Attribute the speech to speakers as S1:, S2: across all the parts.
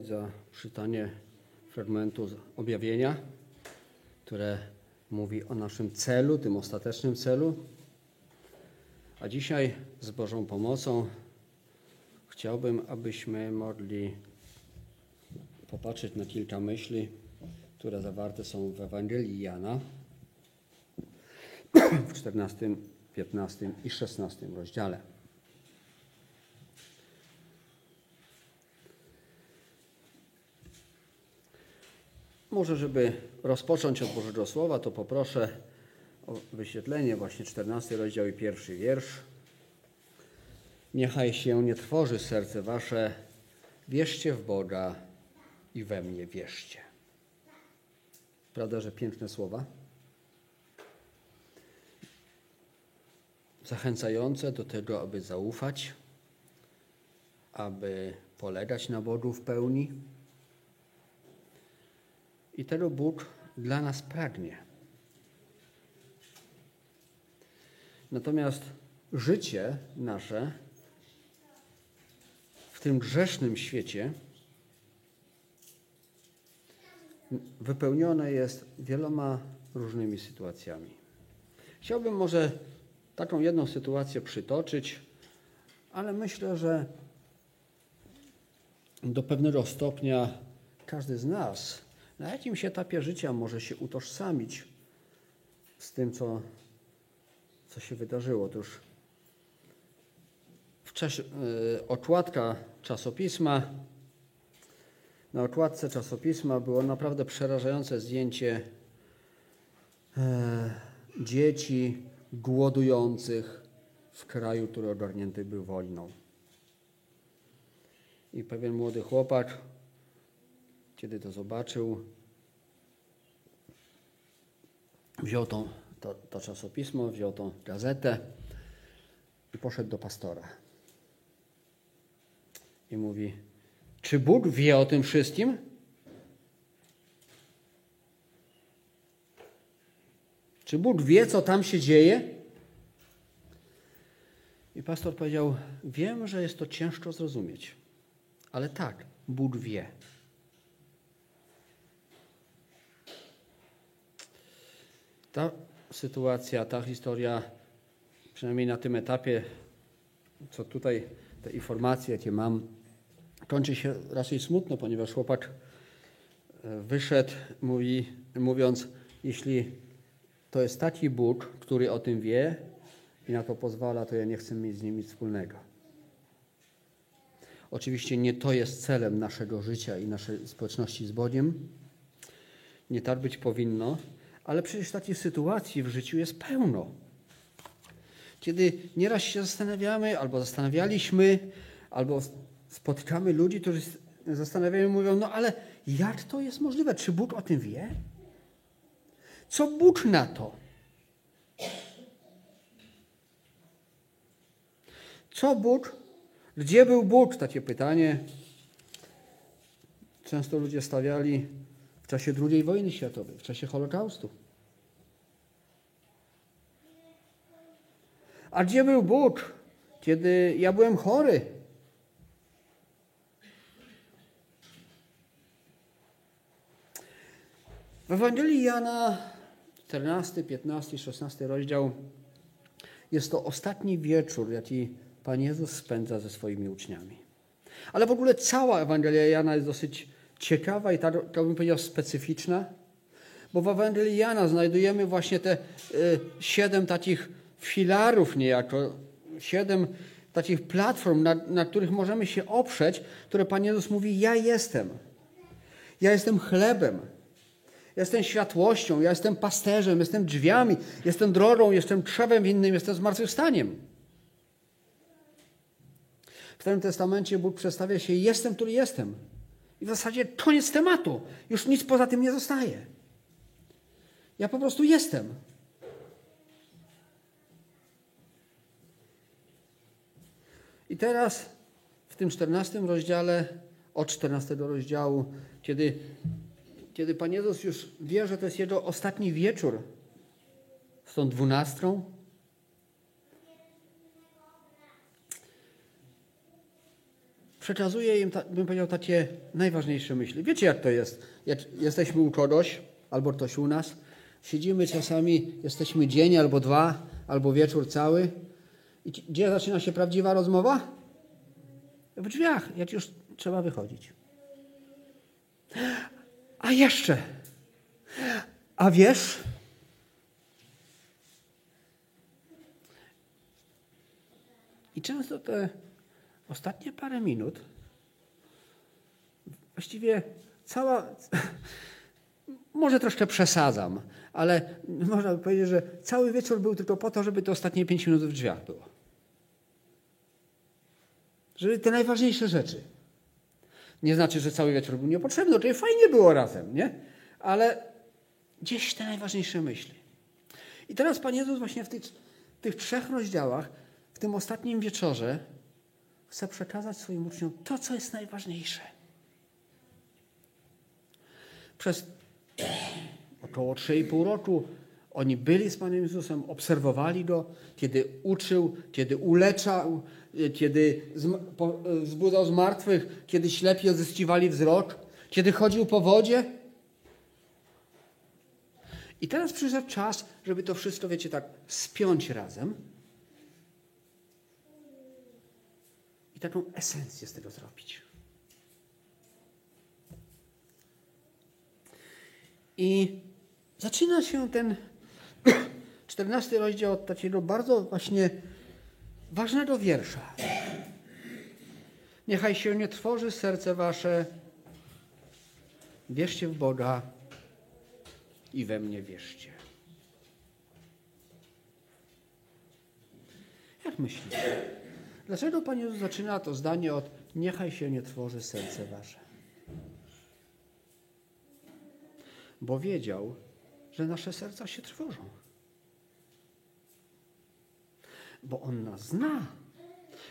S1: za czytanie fragmentu objawienia, które mówi o naszym celu, tym ostatecznym celu. A dzisiaj z Bożą pomocą chciałbym, abyśmy mogli popatrzeć na kilka myśli, które zawarte są w Ewangelii Jana w 14, 15 i 16 rozdziale. Może, żeby rozpocząć od Bożego Słowa, to poproszę o wyświetlenie właśnie 14 rozdział i pierwszy wiersz. Niechaj się nie trwoży serce wasze, wierzcie w Boga i we mnie wierzcie. Prawda, że piękne słowa? Zachęcające do tego, aby zaufać, aby polegać na Bogu w pełni i tego Bóg dla nas pragnie. Natomiast życie nasze w tym grzesznym świecie wypełnione jest wieloma różnymi sytuacjami. Chciałbym może taką jedną sytuację przytoczyć, ale myślę, że do pewnego stopnia każdy z nas na jakimś etapie życia może się utożsamić z tym, co, co się wydarzyło. Otóż w czasie, yy, okładka czasopisma, na okładce czasopisma było naprawdę przerażające zdjęcie yy, dzieci głodujących w kraju, który ogarnięty był wojną. I pewien młody chłopak kiedy to zobaczył, wziął to, to czasopismo, wziął tą gazetę i poszedł do pastora. I mówi: Czy Bóg wie o tym wszystkim? Czy Bóg wie, co tam się dzieje? I pastor powiedział: Wiem, że jest to ciężko zrozumieć, ale tak, Bóg wie. Ta sytuacja, ta historia, przynajmniej na tym etapie, co tutaj te informacje, jakie mam, kończy się raczej smutno, ponieważ chłopak wyszedł, mówi, mówiąc, jeśli to jest taki Bóg, który o tym wie i na to pozwala, to ja nie chcę mieć z nim nic wspólnego. Oczywiście nie to jest celem naszego życia i naszej społeczności z Bogiem. Nie tak być powinno, ale przecież takich sytuacji w życiu jest pełno. Kiedy nieraz się zastanawiamy, albo zastanawialiśmy, albo spotykamy ludzi, którzy zastanawiają, mówią, no ale jak to jest możliwe? Czy Bóg o tym wie? Co Bóg na to? Co Bóg? Gdzie był Bóg? Takie pytanie często ludzie stawiali w czasie II wojny światowej, w czasie Holokaustu. A gdzie był Bóg, kiedy ja byłem chory? W Ewangelii Jana 14, 15, 16 rozdział jest to ostatni wieczór, jaki Pan Jezus spędza ze swoimi uczniami. Ale w ogóle cała Ewangelia Jana jest dosyć ciekawa i tak, tak bym powiedział specyficzna, bo w Ewangelii Jana znajdujemy właśnie te y, siedem takich filarów niejako, siedem takich platform, na, na których możemy się oprzeć, które Pan Jezus mówi, ja jestem. Ja jestem chlebem. Jestem światłością, ja jestem pasterzem, jestem drzwiami, jestem drogą, jestem drzewem innym, jestem zmartwychwstaniem. W Starym Testamencie Bóg przedstawia się, jestem, który jestem. I w zasadzie koniec tematu. Już nic poza tym nie zostaje. Ja po prostu jestem. I teraz w tym 14 rozdziale, od 14 rozdziału, kiedy, kiedy Pan Jezus już wie, że to jest jego ostatni wieczór z tą dwunastką, przekazuje im, bym powiedział, takie najważniejsze myśli. Wiecie, jak to jest? Jak jesteśmy u kogoś, albo ktoś u nas, siedzimy czasami, jesteśmy dzień albo dwa, albo wieczór cały. I gdzie zaczyna się prawdziwa rozmowa? W drzwiach, jak już trzeba wychodzić. A jeszcze. A wiesz? I często te ostatnie parę minut, właściwie cała, może troszkę przesadzam, ale można by powiedzieć, że cały wieczór był tylko po to, żeby te ostatnie pięć minut w drzwiach było. Żeby te najważniejsze rzeczy. Nie znaczy, że cały wieczór był niepotrzebny, czyli fajnie było razem, nie? Ale gdzieś te najważniejsze myśli. I teraz Pan Jezus właśnie w tych, tych trzech rozdziałach, w tym ostatnim wieczorze, chce przekazać swoim uczniom to, co jest najważniejsze. Przez około 3,5 roku oni byli z Panem Jezusem, obserwowali Go, kiedy uczył, kiedy uleczał, kiedy wzbudzał z martwych, kiedy ślepi odzyskiwali wzrok, kiedy chodził po wodzie. I teraz przyszedł czas, żeby to wszystko, wiecie, tak spiąć razem i taką esencję z tego zrobić. I zaczyna się ten czternasty rozdział od takiego bardzo właśnie ważnego wiersza. Niechaj się nie tworzy serce wasze, wierzcie w Boga i we mnie wierzcie. Jak myślisz? Dlaczego Pan Jezus zaczyna to zdanie od niechaj się nie tworzy serce wasze? Bo wiedział, że nasze serca się trwożą. Bo On nas zna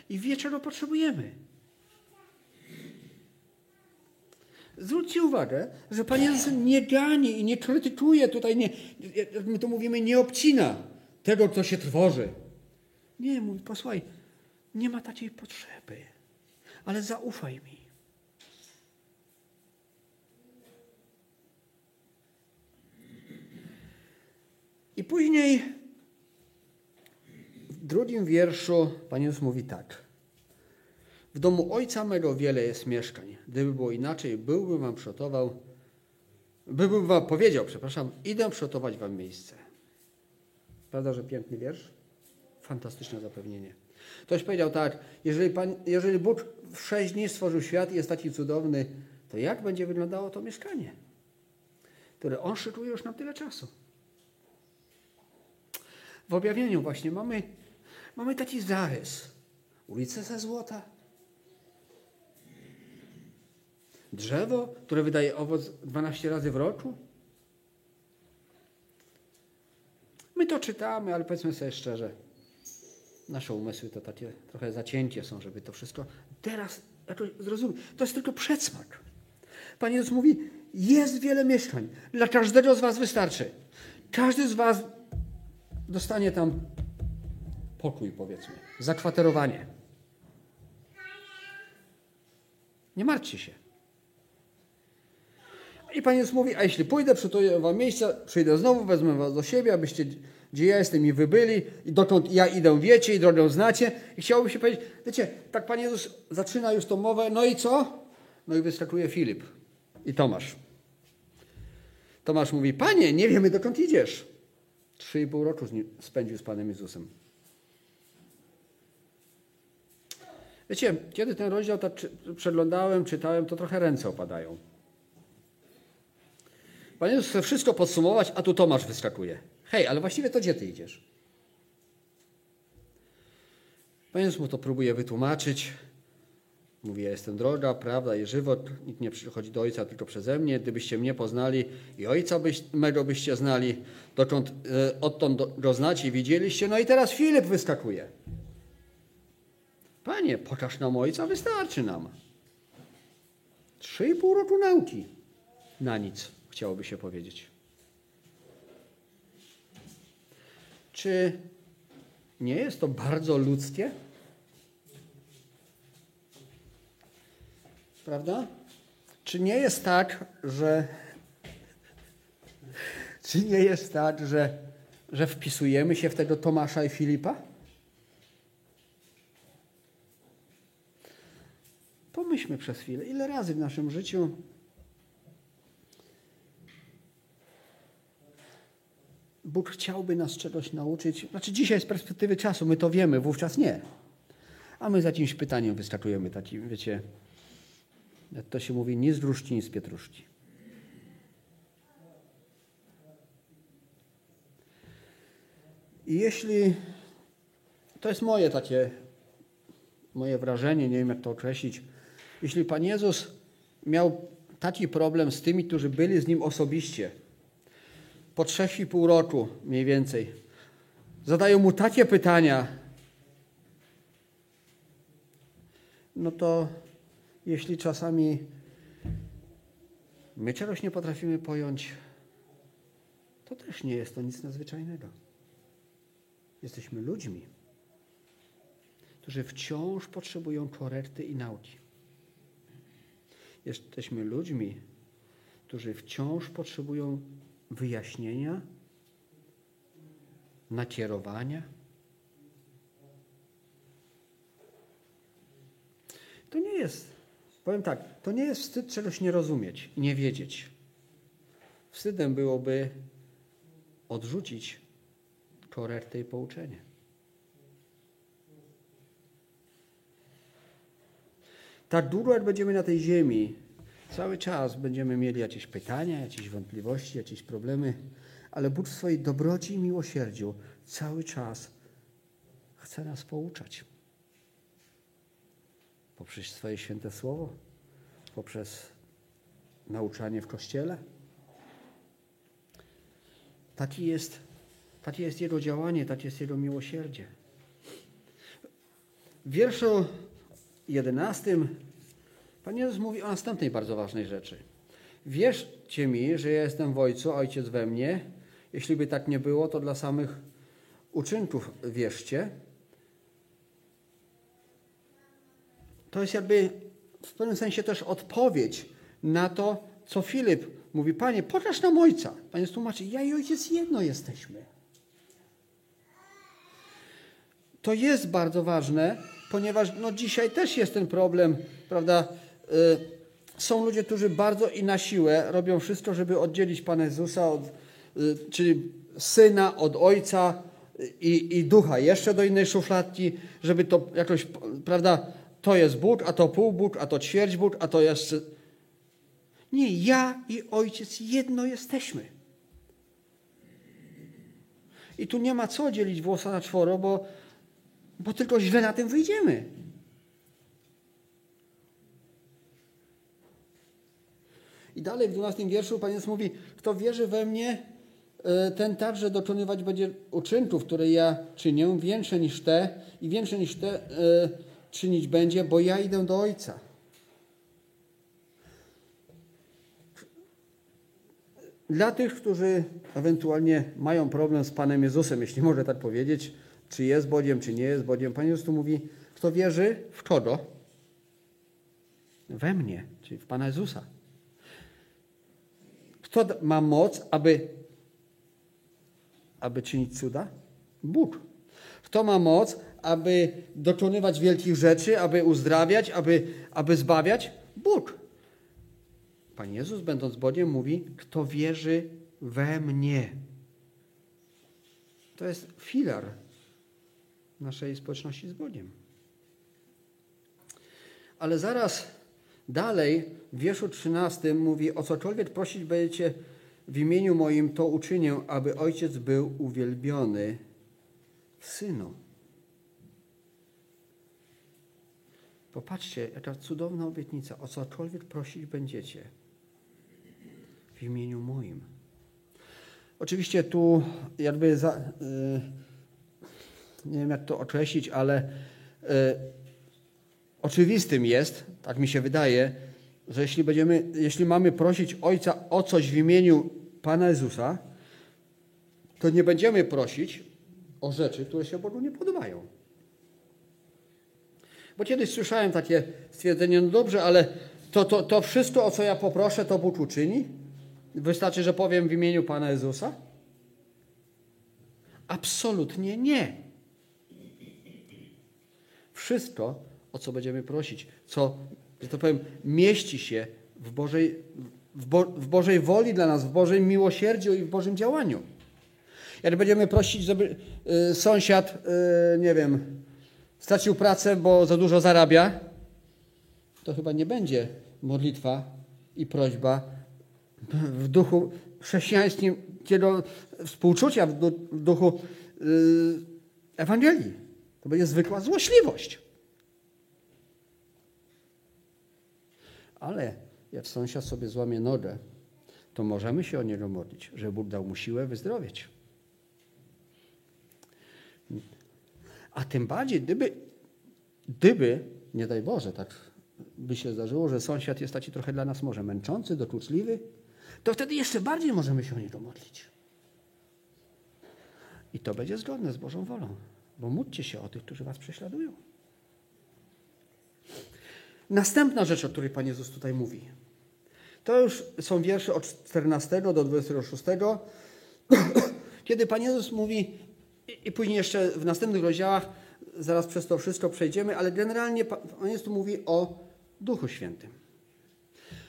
S1: i wie, czego potrzebujemy. Zwróćcie uwagę, że Pan Jezus nie gani i nie krytykuje tutaj, nie, jak my to mówimy, nie obcina tego, kto się trwoży. Nie, mówi, posłuchaj, nie ma takiej potrzeby, ale zaufaj mi. I później w drugim wierszu Pan Jezus mówi tak. W domu Ojca mego wiele jest mieszkań. Gdyby było inaczej, byłbym wam przygotował, byłbym wam powiedział, przepraszam, idę przygotować wam miejsce. Prawda, że piękny wiersz? Fantastyczne zapewnienie. Ktoś powiedział tak, jeżeli, Pan, jeżeli Bóg w sześć dni stworzył świat i jest taki cudowny, to jak będzie wyglądało to mieszkanie, które On szykuje już na tyle czasu? W objawieniu właśnie mamy, mamy taki zarys. Ulice ze złota. Drzewo, które wydaje owoc 12 razy w roku. My to czytamy, ale powiedzmy sobie szczerze, nasze umysły to takie trochę zacięcie są, żeby to wszystko teraz jakoś zrozumieć. To jest tylko przedsmak. Pan Jezus mówi, jest wiele mieszkań. Dla każdego z was wystarczy. Każdy z was dostanie tam pokój, powiedzmy, zakwaterowanie. Nie martwcie się. I Pan Jezus mówi, a jeśli pójdę, przytuję wam miejsca, przyjdę znowu, wezmę was do siebie, abyście, gdzie ja jestem i wy byli, i dokąd ja idę wiecie i drogę znacie. I chciałbym się powiedzieć, wiecie, tak Pan Jezus zaczyna już tą mowę, no i co? No i wyskakuje Filip i Tomasz. Tomasz mówi, Panie, nie wiemy dokąd idziesz. Trzy i pół roku spędził z Panem Jezusem. Wiecie, kiedy ten rozdział tak przeglądałem, czytałem, to trochę ręce opadają. Pan Jezus chce wszystko podsumować, a tu Tomasz wyskakuje. Hej, ale właściwie to gdzie ty idziesz? Pan mu to próbuje wytłumaczyć. Mówi, ja jestem droga, prawda i żywot. Nikt nie przychodzi do Ojca tylko przeze mnie. Gdybyście mnie poznali i Ojca byś, mego byście znali, dokąd e, odtąd go znacie widzieliście. No i teraz Filip wyskakuje. Panie, pokaż nam Ojca, wystarczy nam. Trzy i pół roku nauki. Na nic, chciałoby się powiedzieć. Czy nie jest to bardzo ludzkie? Prawda? Czy nie jest tak, że. Czy nie jest tak, że, że wpisujemy się w tego Tomasza i Filipa? Pomyślmy przez chwilę, ile razy w naszym życiu Bóg chciałby nas czegoś nauczyć. Znaczy, dzisiaj z perspektywy czasu my to wiemy, wówczas nie. A my za jakimś pytaniem wyskakujemy, takim, wiecie, jak to się mówi, ni z druszki, ni z pietruszki. I jeśli to jest moje takie, moje wrażenie, nie wiem jak to określić, jeśli Pan Jezus miał taki problem z tymi, którzy byli z Nim osobiście, po trzech i pół roku mniej więcej, zadają Mu takie pytania, no to jeśli czasami my czegoś nie potrafimy pojąć, to też nie jest to nic nadzwyczajnego. Jesteśmy ludźmi, którzy wciąż potrzebują korekty i nauki. Jesteśmy ludźmi, którzy wciąż potrzebują wyjaśnienia, nakierowania. To nie jest, powiem tak, to nie jest wstyd czegoś nie rozumieć i nie wiedzieć. Wstydem byłoby odrzucić korektę i pouczenie. Tak długo, jak będziemy na tej ziemi, cały czas będziemy mieli jakieś pytania, jakieś wątpliwości, jakieś problemy, ale Bóg w swojej dobroci i miłosierdziu cały czas chce nas pouczać. Poprzez swoje święte słowo, poprzez nauczanie w kościele. Taki jest, takie jest Jego działanie, takie jest Jego miłosierdzie. W wierszu 11 Pan Jezus mówi o następnej bardzo ważnej rzeczy. Wierzcie mi, że ja jestem w Ojcu, Ojciec we mnie. Jeśli by tak nie było, to dla samych uczynków wierzcie. To jest jakby w pewnym sensie też odpowiedź na to, co Filip mówi. Panie, pokaż nam Ojca. Pan Jezus tłumaczy, ja i Ojciec jedno jesteśmy. To jest bardzo ważne, ponieważ no, dzisiaj też jest ten problem, prawda? Y, są ludzie, którzy bardzo i na siłę robią wszystko, żeby oddzielić Pana Jezusa, od, y, czyli Syna od Ojca i, i Ducha jeszcze do innej szufladki, żeby to jakoś, prawda, to jest Bóg, a to pół Bóg, a to ćwierć Bóg, a to jeszcze... Nie, ja i Ojciec jedno jesteśmy. I tu nie ma co dzielić włosa na czworo, bo, bo tylko źle na tym wyjdziemy. I dalej w 12 wierszu Pan Jezus mówi, kto wierzy we mnie, e, ten także dokonywać będzie uczynków, które ja czynię, większe niż te i większe niż te e, czynić będzie, bo ja idę do Ojca. Dla tych, którzy ewentualnie mają problem z Panem Jezusem, jeśli można tak powiedzieć, czy jest Bogiem, czy nie jest Bogiem, Pan Jezus tu mówi, kto wierzy w kogo? We mnie, czyli w Pana Jezusa. Kto ma moc, aby, aby czynić cuda? Bóg. Kto ma moc, aby dokonywać wielkich rzeczy, aby uzdrawiać, aby, aby zbawiać? Bóg. Pan Jezus, będąc Bogiem, mówi: Kto wierzy we mnie. To jest filar naszej społeczności z Bogiem. Ale zaraz Dalej w wierszu 13 mówi, o cokolwiek prosić będziecie w imieniu moim, to uczynię, aby Ojciec był uwielbiony w Synu. Popatrzcie, jaka cudowna obietnica. O cokolwiek prosić będziecie w imieniu moim. Oczywiście tu jakby za, yy, nie wiem jak to określić, ale yy, oczywistym jest, tak mi się wydaje, że jeśli, będziemy, jeśli mamy prosić Ojca o coś w imieniu Pana Jezusa, to nie będziemy prosić o rzeczy, które się Bogu nie podobają. Bo kiedyś słyszałem takie stwierdzenie, no dobrze, ale to, to, to wszystko, o co ja poproszę, to Bóg uczyni? Wystarczy, że powiem w imieniu Pana Jezusa? Absolutnie nie. Wszystko, o co będziemy prosić, co, że to powiem, mieści się w Bożej, w, Bo, w Bożej woli dla nas, w Bożym miłosierdziu i w Bożym działaniu. Jak będziemy prosić, żeby y, sąsiad, y, nie wiem, stracił pracę, bo za dużo zarabia, to chyba nie będzie modlitwa i prośba w duchu chrześcijańskim, do współczucia, w, w duchu y, Ewangelii. To będzie zwykła złośliwość. Ale jak sąsiad sobie złamie nogę, to możemy się o niego modlić, żeby Bóg dał mu siłę wyzdrowieć. A tym bardziej, gdyby, gdyby, nie daj Boże, tak by się zdarzyło, że sąsiad jest taki trochę dla nas może męczący, dokuczliwy, to wtedy jeszcze bardziej możemy się o niego modlić. I to będzie zgodne z Bożą wolą, bo módlcie się o tych, którzy was prześladują. Następna rzecz, o której Pan Jezus tutaj mówi, to już są wiersze od 14 do 26, kiedy Pan Jezus mówi, i później jeszcze w następnych rozdziałach, zaraz przez to wszystko przejdziemy, ale generalnie Pan Jezus mówi o Duchu Świętym.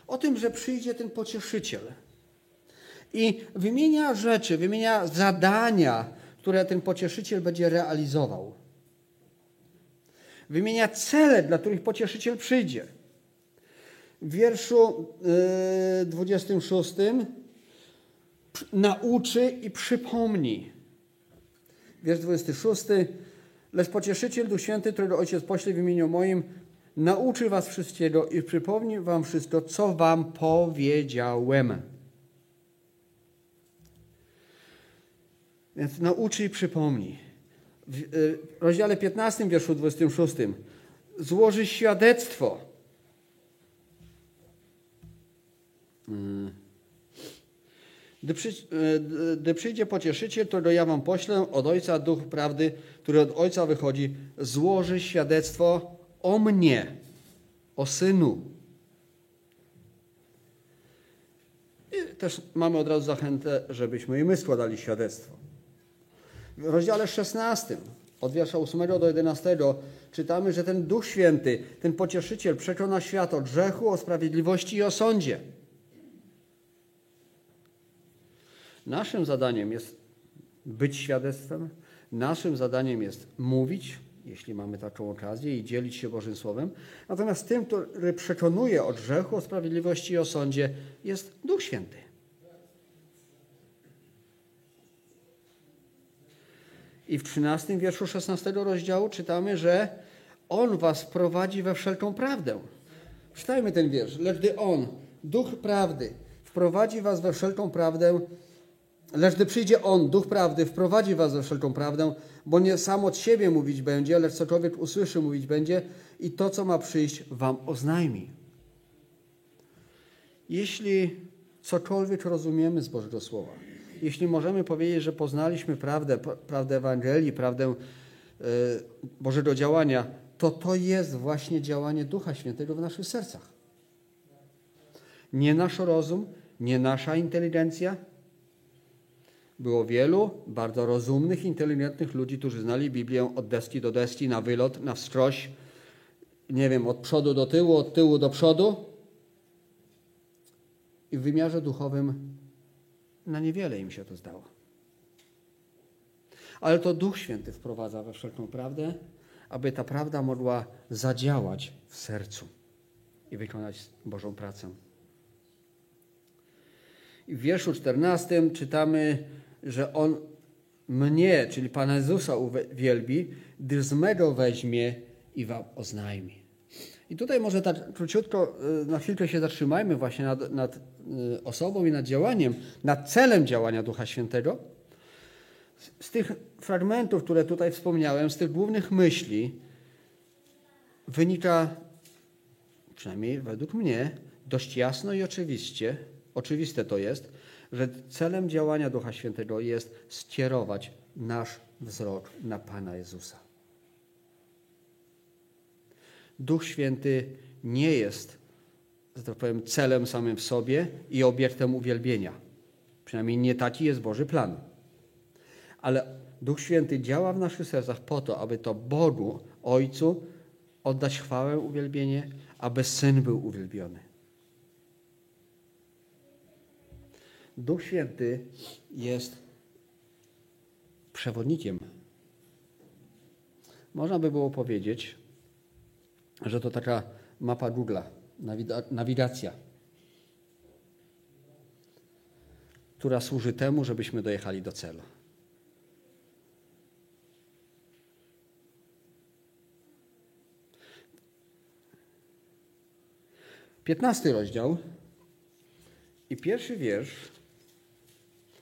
S1: O tym, że przyjdzie ten pocieszyciel. I wymienia rzeczy, wymienia zadania, które ten pocieszyciel będzie realizował. Wymienia cele, dla których pocieszyciel przyjdzie. W wierszu yy, 26 nauczy i przypomni. Wiersz 26. Lecz pocieszyciel Duch Święty, którego Ojciec pośle w imieniu moim, nauczy was wszystkiego i przypomni wam wszystko, co wam powiedziałem. Więc nauczy i przypomni. W y, rozdziale 15, wierszu 26 złoży świadectwo. Hmm. Gdy, przy, y, gdy przyjdzie pocieszyciel, to ja wam poślę od Ojca Duch Prawdy, który od Ojca wychodzi, złoży świadectwo o mnie, o Synu. I też mamy od razu zachętę, żebyśmy i my składali świadectwo. W rozdziale 16, od wiersza 8 do 11, czytamy, że ten Duch Święty, ten pocieszyciel przekona świat o grzechu, o sprawiedliwości i o sądzie. Naszym zadaniem jest być świadectwem, naszym zadaniem jest mówić, jeśli mamy taką okazję, i dzielić się Bożym Słowem. Natomiast tym, który przekonuje o grzechu, o sprawiedliwości i o sądzie, jest Duch Święty. I w 13 wierszu 16 rozdziału czytamy, że On was prowadzi we wszelką prawdę. Czytajmy ten wiersz. Lecz gdy On, Duch Prawdy, wprowadzi was we wszelką prawdę, lecz gdy przyjdzie On, Duch Prawdy, wprowadzi was we wszelką prawdę, bo nie sam od siebie mówić będzie, lecz co człowiek usłyszy mówić będzie i to, co ma przyjść, wam oznajmi. Jeśli cokolwiek rozumiemy z Bożego Słowa, jeśli możemy powiedzieć, że poznaliśmy prawdę, prawdę Ewangelii, prawdę e, Bożego działania, to to jest właśnie działanie Ducha Świętego w naszych sercach. Nie nasz rozum, nie nasza inteligencja. Było wielu bardzo rozumnych, inteligentnych ludzi, którzy znali Biblię od deski do deski, na wylot, na wskroś, nie wiem, od przodu do tyłu, od tyłu do przodu. I w wymiarze duchowym na niewiele im się to zdało. Ale to Duch Święty wprowadza we wszelką prawdę, aby ta prawda mogła zadziałać w sercu i wykonać Bożą pracę. I w wierszu 14 czytamy, że On mnie, czyli Pana Jezusa uwielbi, gdyż z mego weźmie i wam oznajmi. I tutaj może tak króciutko, y, na chwilkę się zatrzymajmy właśnie nad, nad y, osobą i nad działaniem, nad celem działania Ducha Świętego. Z tych fragmentów, które tutaj wspomniałem, z tych głównych myśli wynika, przynajmniej według mnie, dość jasno i oczywiście, oczywiste to jest, że celem działania Ducha Świętego jest skierować nasz wzrok na Pana Jezusa. Duch Święty nie jest że tak powiem, celem samym w sobie i obiektem uwielbienia. Przynajmniej nie taki jest Boży plan. Ale Duch Święty działa w naszych sercach po to, aby to Bogu, Ojcu, oddać chwałę, uwielbienie, aby Syn był uwielbiony. Duch Święty jest przewodnikiem. Można by było powiedzieć, że to taka mapa Google'a, nawigacja, która służy temu, żebyśmy dojechali do celu. Piętnasty rozdział i pierwszy wiersz.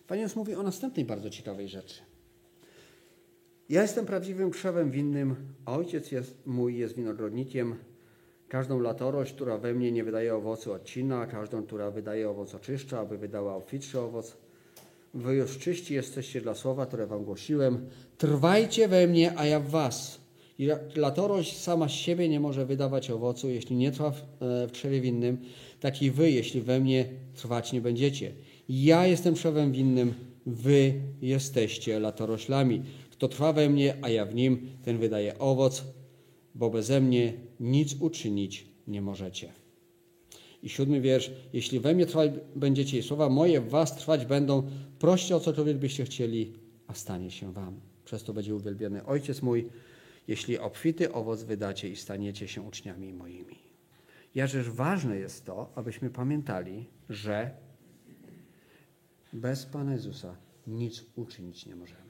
S1: Pan Jezus mówi o następnej bardzo ciekawej rzeczy. Ja jestem prawdziwym krzewem winnym, a ojciec jest, mój jest winogrodnikiem. Każdą latorość, która we mnie nie wydaje owocu, odcina, każdą, która wydaje owoc, oczyszcza, aby wydała obfitszy owoc. Wy już czyści jesteście dla słowa, które wam głosiłem. Trwajcie we mnie, a ja w was. I latorość sama z siebie nie może wydawać owocu, jeśli nie trwa w, e, w krzewie winnym, tak i wy, jeśli we mnie trwać nie będziecie. Ja jestem krzewem winnym, wy jesteście latoroślami. Kto trwa we mnie, a ja w nim, ten wydaje owoc, bo beze mnie nic uczynić nie możecie. I siódmy wiersz. Jeśli we mnie trwać będziecie i słowa moje w was trwać będą, proście o cokolwiek byście chcieli, a stanie się wam. Przez to będzie uwielbiony Ojciec mój, jeśli obfity owoc wydacie i staniecie się uczniami moimi. Jakżeż ważne jest to, abyśmy pamiętali, że bez Pana Jezusa nic uczynić nie możemy.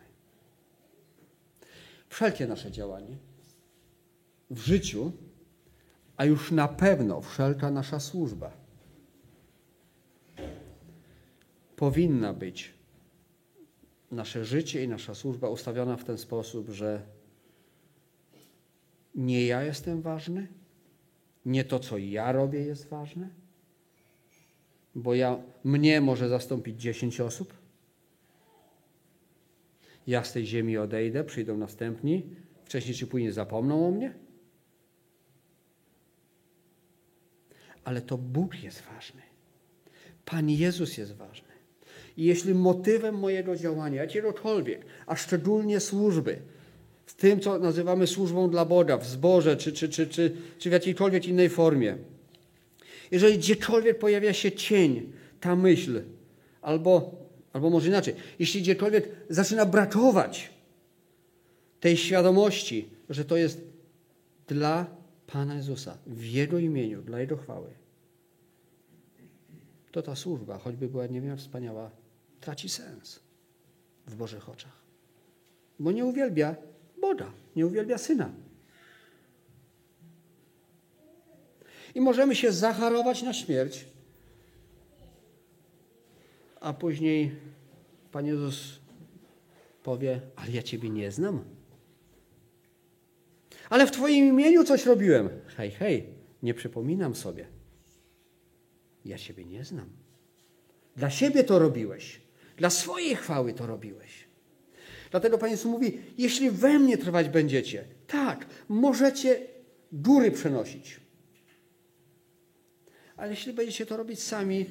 S1: Wszelkie nasze działanie w życiu, a już na pewno wszelka nasza służba powinna być nasze życie i nasza służba ustawiona w ten sposób, że nie ja jestem ważny, nie to, co ja robię, jest ważne, bo ja, mnie może zastąpić 10 osób. Ja z tej ziemi odejdę, przyjdą następni, wcześniej czy później zapomną o mnie. Ale to Bóg jest ważny. Pan Jezus jest ważny. I jeśli motywem mojego działania, jakiegokolwiek, a szczególnie służby, w tym, co nazywamy służbą dla Boga, w zborze czy, czy, czy, czy, czy w jakiejkolwiek innej formie. Jeżeli gdziekolwiek pojawia się cień, ta myśl, albo, albo może inaczej, jeśli gdziekolwiek zaczyna brakować tej świadomości, że to jest dla Pana Jezusa, w Jego imieniu, dla Jego chwały, to ta służba, choćby była nie wiem wspaniała, traci sens w Bożych oczach. Bo nie uwielbia Boga, nie uwielbia Syna. I możemy się zacharować na śmierć, a później Pan Jezus powie, ale ja Ciebie nie znam. Ale w Twoim imieniu coś robiłem. Hej, hej, nie przypominam sobie. Ja Ciebie nie znam. Dla siebie to robiłeś. Dla swojej chwały to robiłeś. Dlatego Pan Jezus mówi, jeśli we mnie trwać będziecie, tak, możecie góry przenosić. Ale jeśli będziecie to robić sami,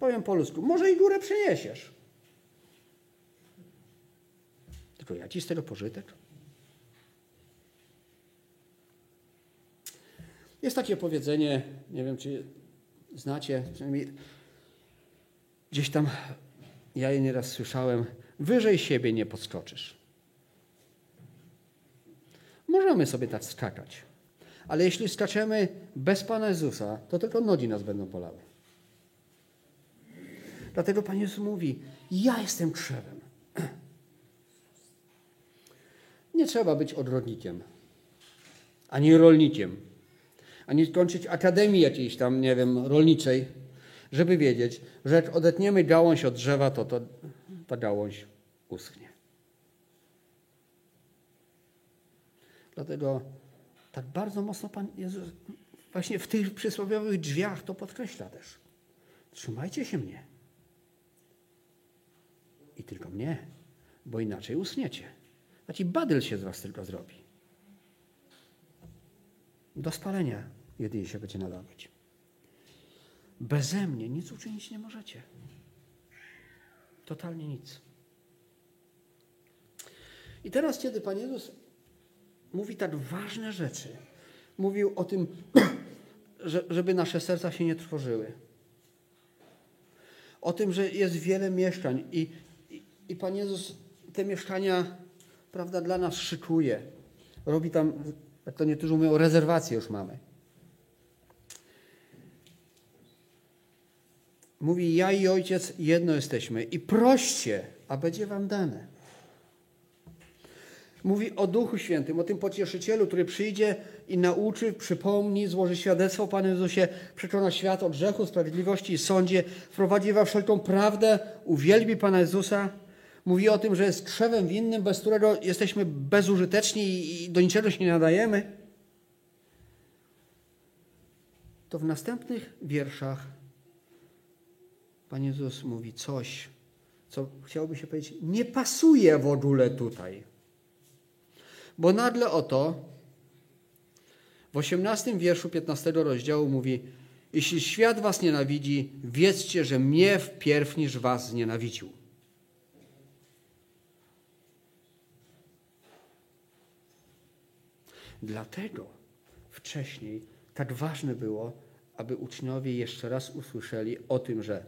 S1: powiem po ludzku, może i górę przeniesiesz. Tylko jaki z tego pożytek? Jest takie powiedzenie, nie wiem czy znacie, przynajmniej gdzieś tam ja je nieraz słyszałem, wyżej siebie nie podskoczysz. Możemy sobie tak skakać, ale jeśli skaczemy bez Pana Jezusa, to tylko nogi nas będą bolały. Dlatego Pan Jezus mówi, ja jestem krzewem. Nie trzeba być ogrodnikiem, ani rolnikiem, ani skończyć akademii jakiejś tam, nie wiem, rolniczej, żeby wiedzieć, że jak odetniemy gałąź od drzewa, to, to ta gałąź uschnie. Dlatego tak bardzo mocno Pan Jezus właśnie w tych przysłowiowych drzwiach to podkreśla też. Trzymajcie się mnie. I tylko mnie, bo inaczej uschniecie. Taki badyl się z was tylko zrobi. Do spalenia jedynie się będzie nadawać. Beze mnie nic uczynić nie możecie. Totalnie nic. I teraz, kiedy Pan Jezus mówi tak ważne rzeczy, mówił o tym, żeby nasze serca się nie trwożyły. O tym, że jest wiele mieszkań i, i, Pan Jezus te mieszkania, prawda, dla nas szykuje. Robi tam, jak to niektórzy mówią, rezerwacje już mamy. Mówi, ja i ojciec jedno jesteśmy i proście, a będzie wam dane. Mówi o Duchu Świętym, o tym pocieszycielu, który przyjdzie i nauczy, przypomni, złoży świadectwo o Panu Jezusie, przekona świat o grzechu, sprawiedliwości i sądzie, wprowadzi we wszelką prawdę, uwielbi Pana Jezusa. Mówi o tym, że jest krzewem winnym, bez którego jesteśmy bezużyteczni i do niczego się nie nadajemy. To w następnych wierszach Pan Jezus mówi coś, co chciałoby się powiedzieć, nie pasuje w ogóle tutaj. Bo nagle oto w 18 wierszu 15 rozdziału mówi: Jeśli świat was nienawidzi, wiedzcie, że mnie wpierw niż was znienawidził. Dlatego wcześniej tak ważne było, aby uczniowie jeszcze raz usłyszeli o tym, że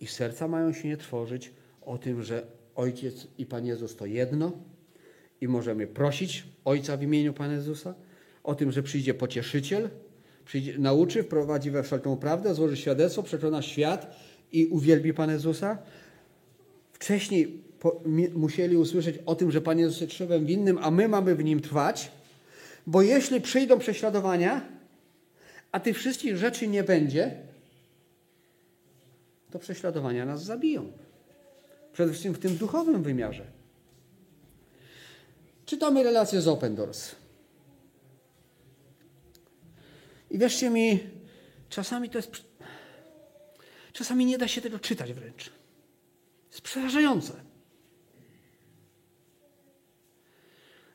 S1: ich serca mają się nie tworzyć, o tym, że Ojciec i Pan Jezus to jedno i możemy prosić Ojca w imieniu Pana Jezusa, o tym, że przyjdzie pocieszyciel, przyjdzie, nauczy, wprowadzi we wszelką prawdę, złoży świadectwo, przekona świat i uwielbi Pana Jezusa. Wcześniej po, mi, musieli usłyszeć o tym, że Pan Jezus jest krzywem winnym, a my mamy w nim trwać, bo jeśli przyjdą prześladowania, a tych wszystkich rzeczy nie będzie, to prześladowania nas zabiją. Przede wszystkim w tym duchowym wymiarze. Czytamy relację z Open Doors. I wierzcie mi, czasami to jest. Czasami nie da się tego czytać wręcz. Jest przerażające.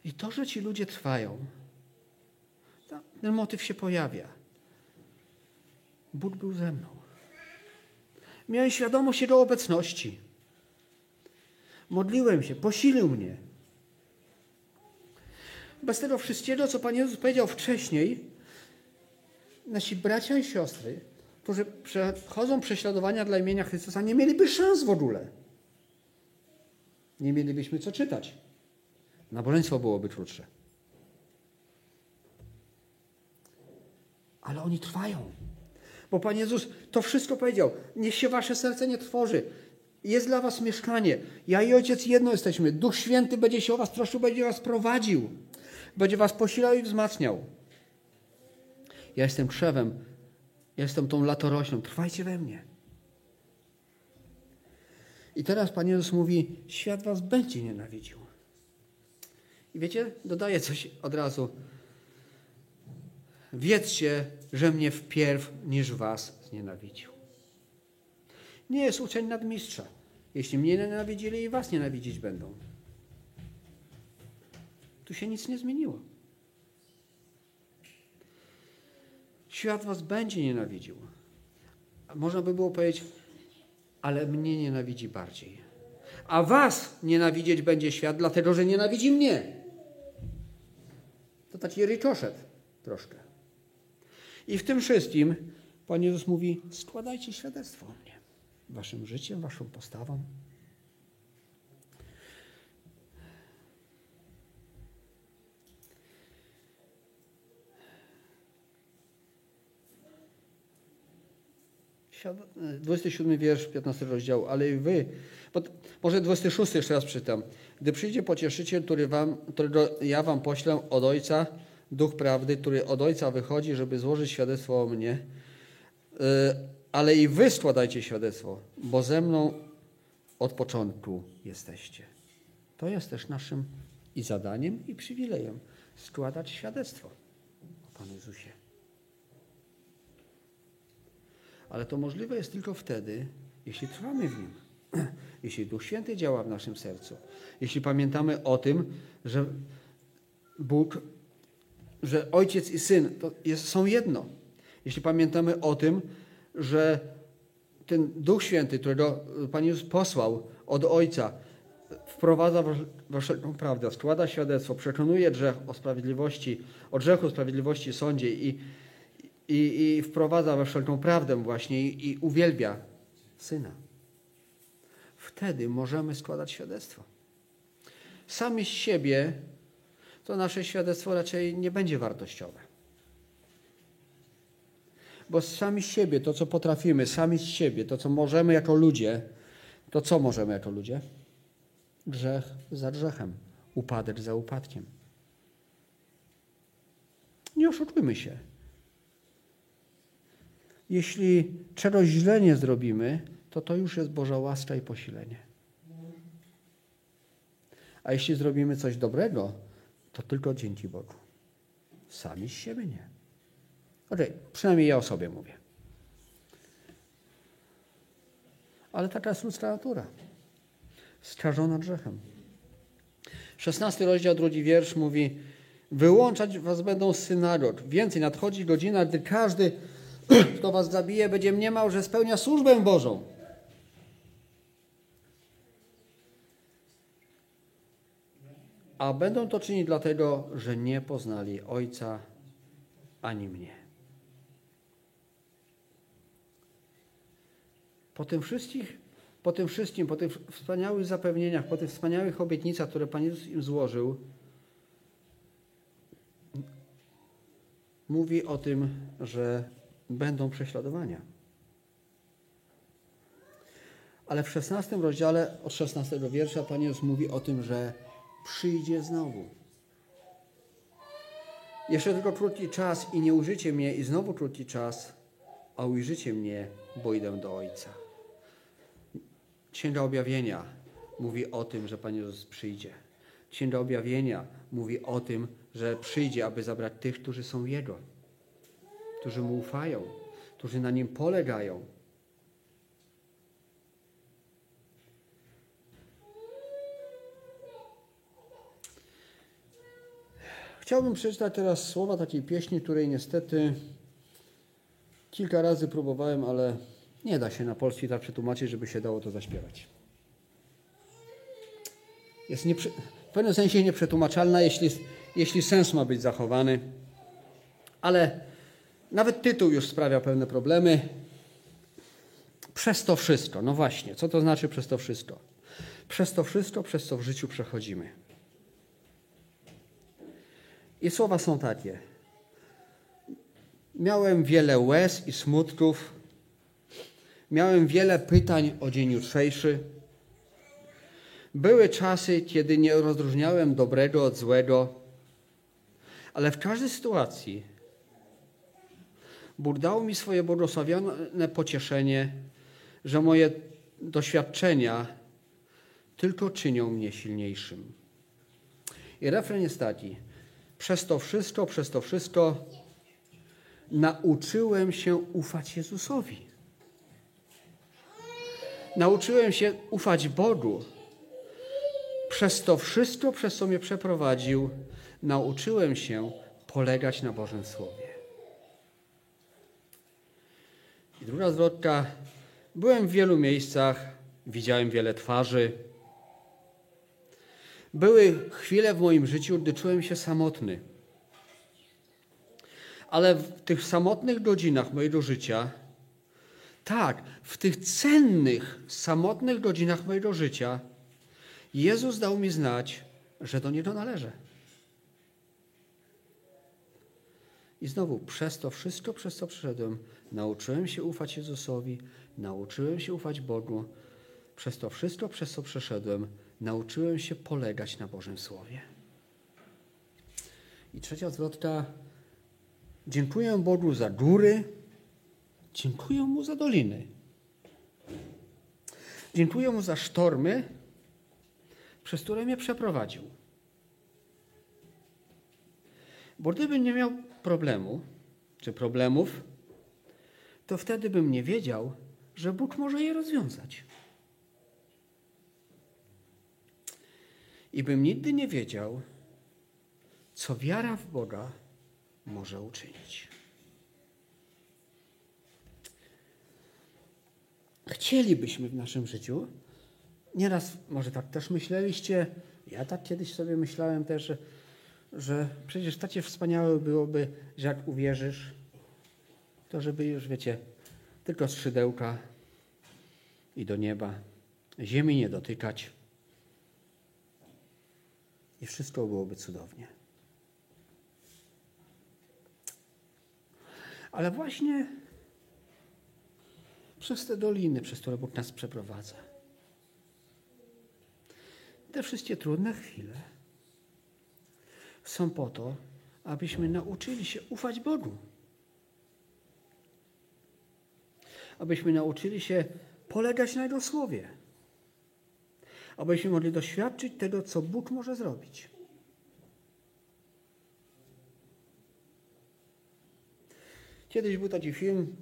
S1: I to, że ci ludzie trwają, ten motyw się pojawia. Bóg był ze mną. Miałem świadomość Jego obecności. Modliłem się, posilił mnie. Bez tego wszystkiego, co Pan Jezus powiedział wcześniej, nasi bracia i siostry, którzy przechodzą prześladowania dla imienia Chrystusa, nie mieliby szans w ogóle. Nie mielibyśmy co czytać. Nabożeństwo byłoby krótsze. Ale oni trwają. Bo Pan Jezus to wszystko powiedział. Niech się wasze serce nie tworzy. Jest dla was mieszkanie. Ja i Ojciec jedno jesteśmy. Duch Święty będzie się o was troszczył, będzie was prowadził. Będzie was posilał i wzmacniał. Ja jestem krzewem. Ja jestem tą latoroślą. Trwajcie we mnie. I teraz Pan Jezus mówi, świat was będzie nienawidził. I wiecie, dodaję coś od razu. Wiedzcie, że mnie wpierw niż was znienawidził. Nie jest uczeń nadmistrza. Jeśli mnie nienawidzili i was nienawidzić będą. Tu się nic nie zmieniło. Świat was będzie nienawidził. Można by było powiedzieć, ale mnie nienawidzi bardziej. A was nienawidzieć będzie świat, dlatego że nienawidzi mnie. To taki rykoszet troszkę. I w tym wszystkim Pan Jezus mówi: składajcie świadectwo o mnie, waszym życiem, waszą postawą. Siad... 27 wiersz 15 rozdziału, ale i wy, może 26 jeszcze raz przytam. Gdy przyjdzie pocieszyciel, który wam, którego ja wam poślę od Ojca, Duch Prawdy, który od Ojca wychodzi, żeby złożyć świadectwo o mnie, e, ale i wy składajcie świadectwo, bo ze mną od początku jesteście. To jest też naszym i zadaniem, i przywilejem składać świadectwo o Panu Jezusie. Ale to możliwe jest tylko wtedy, jeśli trwamy w Nim, jeśli Duch Święty działa w naszym sercu, jeśli pamiętamy o tym, że Bóg że ojciec i syn to jest, są jedno. Jeśli pamiętamy o tym, że ten Duch Święty, którego Pan Jezus posłał od Ojca, wprowadza we wszelką prawdę, składa świadectwo, przekonuje grzech o sprawiedliwości, o grzechu sprawiedliwości sądzie i, i, i wprowadza we wszelką prawdę właśnie i, i uwielbia Syna. Wtedy możemy składać świadectwo. Sami z siebie to nasze świadectwo raczej nie będzie wartościowe. Bo sami z siebie, to co potrafimy, sami z siebie, to co możemy jako ludzie, to co możemy jako ludzie? Grzech za grzechem, upadek za upadkiem. Nie oszukujmy się. Jeśli czegoś źle nie zrobimy, to to już jest Boża łaska i posilenie. A jeśli zrobimy coś dobrego, to tylko dzięki Bogu. Sami z siebie nie. Okay, przynajmniej ja o sobie mówię. Ale taka jest ludzka natura. Skażona grzechem. 16 rozdział, drugi wiersz mówi Wyłączać was będą z synagog. Więcej, nadchodzi godzina, gdy każdy, kto was zabije, będzie mniemał, że spełnia służbę Bożą. A będą to czynić dlatego, że nie poznali Ojca ani mnie. Po tym wszystkich, po tym wszystkim, po tych wspaniałych zapewnieniach, po tych wspaniałych obietnicach, które Pan Jezus im złożył, mówi o tym, że będą prześladowania. Ale w 16 rozdziale od 16 wiersza Pan Jezus mówi o tym, że przyjdzie znowu. Jeszcze tylko krótki czas i nie użycie mnie i znowu krótki czas, a ujrzycie mnie, bo idę do Ojca. Księga Objawienia mówi o tym, że Pan Jezus przyjdzie. Księga Objawienia mówi o tym, że przyjdzie, aby zabrać tych, którzy są Jego, którzy Mu ufają, którzy na Nim polegają. Chciałbym przeczytać teraz słowa takiej pieśni, której niestety kilka razy próbowałem, ale nie da się na polski tak przetłumaczyć, żeby się dało to zaśpiewać. Jest nieprze... w pewnym sensie nieprzetłumaczalna, jeśli, jeśli sens ma być zachowany, ale nawet tytuł już sprawia pewne problemy. Przez to wszystko, no właśnie, co to znaczy przez to wszystko? Przez to wszystko, przez co w życiu przechodzimy. I słowa są takie. Miałem wiele łez i smutków, Miałem wiele pytań o dzień jutrzejszy. Były czasy, kiedy nie rozróżniałem dobrego od złego, ale w każdej sytuacji Bóg dał mi swoje błogosławione pocieszenie, że moje doświadczenia tylko czynią mnie silniejszym. I refren jest taki. Przez to wszystko, przez to wszystko nauczyłem się ufać Jezusowi. Nauczyłem się ufać Bogu. Przez to wszystko, przez co mnie przeprowadził, nauczyłem się polegać na Bożym Słowie. I druga zwrotka. Byłem w wielu miejscach, widziałem wiele twarzy. Były chwile w moim życiu, gdy czułem się samotny. Ale w tych samotnych godzinach mojego życia tak, w tych cennych, samotnych godzinach mojego życia Jezus dał mi znać, że do Niego należę. I znowu, przez to wszystko, przez co przeszedłem, nauczyłem się ufać Jezusowi, nauczyłem się ufać Bogu. Przez to wszystko, przez co przeszedłem, nauczyłem się polegać na Bożym Słowie. I trzecia zwrotka. Dziękuję Bogu za góry, Dziękuję Mu za doliny. Dziękuję Mu za sztormy, przez które mnie przeprowadził. Bo gdybym nie miał problemu, czy problemów, to wtedy bym nie wiedział, że Bóg może je rozwiązać. I bym nigdy nie wiedział, co wiara w Boga może uczynić. Chcielibyśmy w naszym życiu, nieraz może tak też myśleliście, ja tak kiedyś sobie myślałem też, że, przecież takie wspaniałe byłoby, że jak uwierzysz, to żeby już, wiecie, tylko skrzydełka i do nieba, ziemi nie dotykać i wszystko byłoby cudownie. Ale właśnie przez te doliny, przez które Bóg nas przeprowadza, te wszystkie trudne chwile są po to, abyśmy nauczyli się ufać Bogu. Abyśmy nauczyli się polegać na Jego Słowie. Abyśmy mogli doświadczyć tego, co Bóg może zrobić. Kiedyś był taki film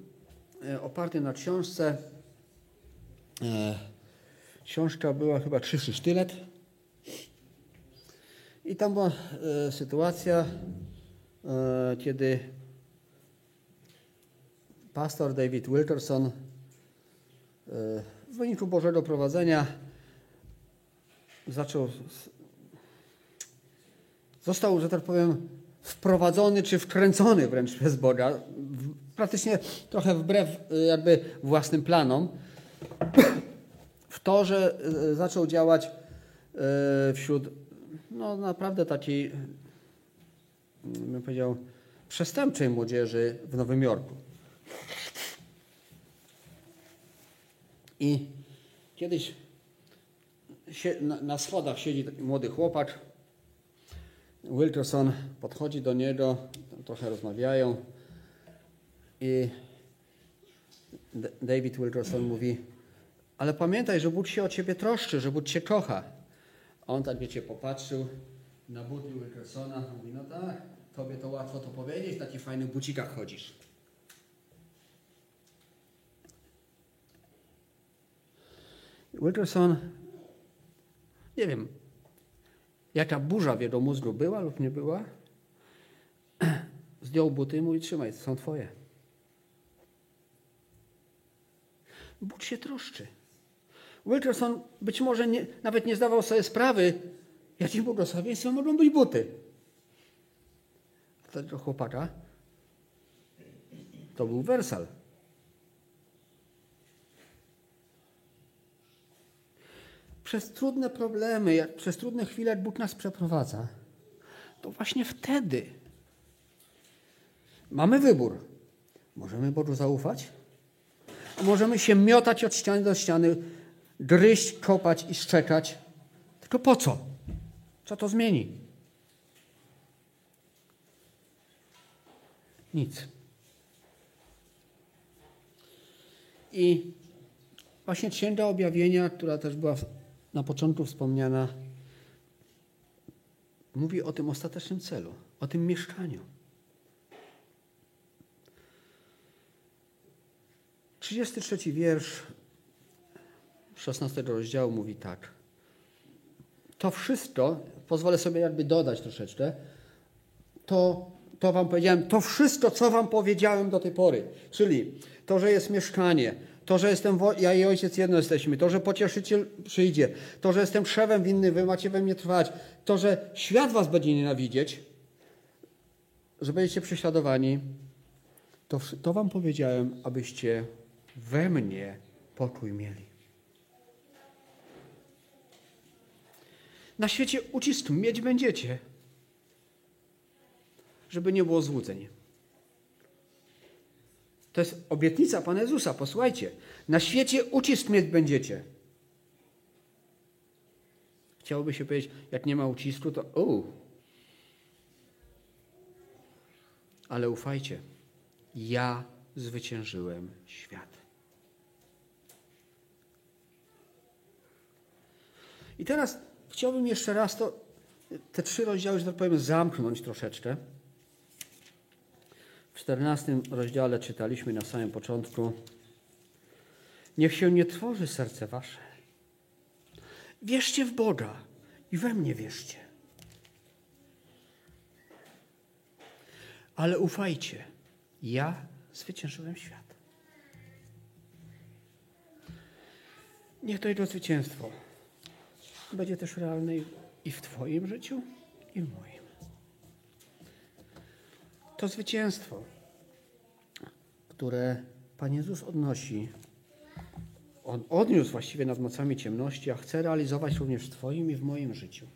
S1: e, oparty na książce. E, książka była chyba Krzywszy Sztylet. I tam była e, sytuacja, kiedy pastor David Wilkerson w wyniku Bożego prowadzenia zaczął, został, że tak powiem, wprowadzony czy wkręcony wręcz przez Boga, praktycznie trochę wbrew y, jakby własnym planom, w to, że y, zaczął działać y, wśród no naprawdę takiej, bym powiedział, przestępczej młodzieży w Nowym Jorku. I kiedyś na schodach siedzi młody chłopak, Wilkerson podchodzi do niego, trochę rozmawiają i David Wilkerson mówi, ale pamiętaj, że Bóg się o ciebie troszczy, że Bóg cię kocha. On tak, wiecie, popatrzył na buty Wilkersona, mówi, no tak, tobie to łatwo to powiedzieć, w takich fajnych bucikach chodzisz. Wilkerson, nie wiem, jaka burza w jego mózgu była lub nie była, zdjął buty i mówi, trzymaj, są twoje. Bóg się troszczy. Wilkerson być może nie, nawet nie zdawał sobie sprawy, jakim błogosławieństwem mogą być buty. Tego chłopaka to był wersal. Przez trudne problemy, jak przez trudne chwile, jak Bóg nas przeprowadza, to właśnie wtedy mamy wybór. Możemy Bogu zaufać, możemy się miotać od ściany do ściany, gryźć, kopać i szczekać. Tylko po co? Co to zmieni? Nic. I właśnie Księga Objawienia, która też była na początku wspomniana, mówi o tym ostatecznym celu, o tym mieszkaniu. 33 wiersz 16 rozdziału mówi tak. To wszystko, pozwolę sobie jakby dodać troszeczkę, to, to wam powiedziałem, to wszystko, co wam powiedziałem do tej pory, czyli to, że jest mieszkanie, to, że jestem, ja i ojciec jedno jesteśmy, to, że pocieszyciel przyjdzie, to, że jestem szewem winny, wy macie we mnie trwać, to, że świat was będzie nienawidzieć, że będziecie prześladowani, to, to wam powiedziałem, abyście we mnie pokój mieli. Na świecie ucisk mieć będziecie, żeby nie było złudzeń. To jest obietnica Pana Jezusa. Posłuchajcie. Na świecie ucisk mieć będziecie. Chciałoby się powiedzieć, jak nie ma ucisku, to u. Ale ufajcie. Ja zwyciężyłem świat. I teraz chciałbym jeszcze raz to, te trzy rozdziały, że tak powiem, zamknąć troszeczkę. W czternastym rozdziale czytaliśmy na samym początku: Niech się nie tworzy serce wasze. Wierzcie w Boga i we mnie wierzcie. Ale ufajcie, ja zwyciężyłem świat. Niech to jego zwycięstwo będzie też realne i w Twoim życiu, i w moim. To zwycięstwo, które Pan Jezus odnosi, on odniósł właściwie nad mocami ciemności, a chce realizować również w Twoim i w moim życiu.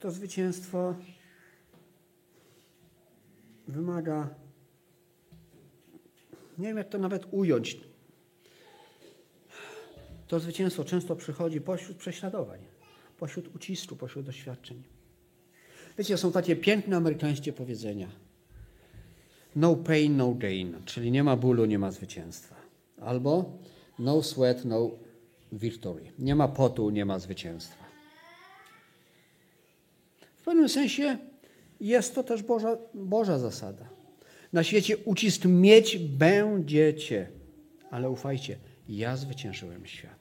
S1: To zwycięstwo wymaga, nie wiem jak to nawet ująć, to zwycięstwo często przychodzi pośród prześladowań, pośród ucisku, pośród doświadczeń. Wiecie, są takie piękne amerykańskie powiedzenia. No pain, no gain, czyli nie ma bólu, nie ma zwycięstwa. Albo no sweat, no victory. Nie ma potu, nie ma zwycięstwa. W pewnym sensie jest to też Boża, Boża zasada. Na świecie ucisk mieć będziecie, ale ufajcie, ja zwyciężyłem świat.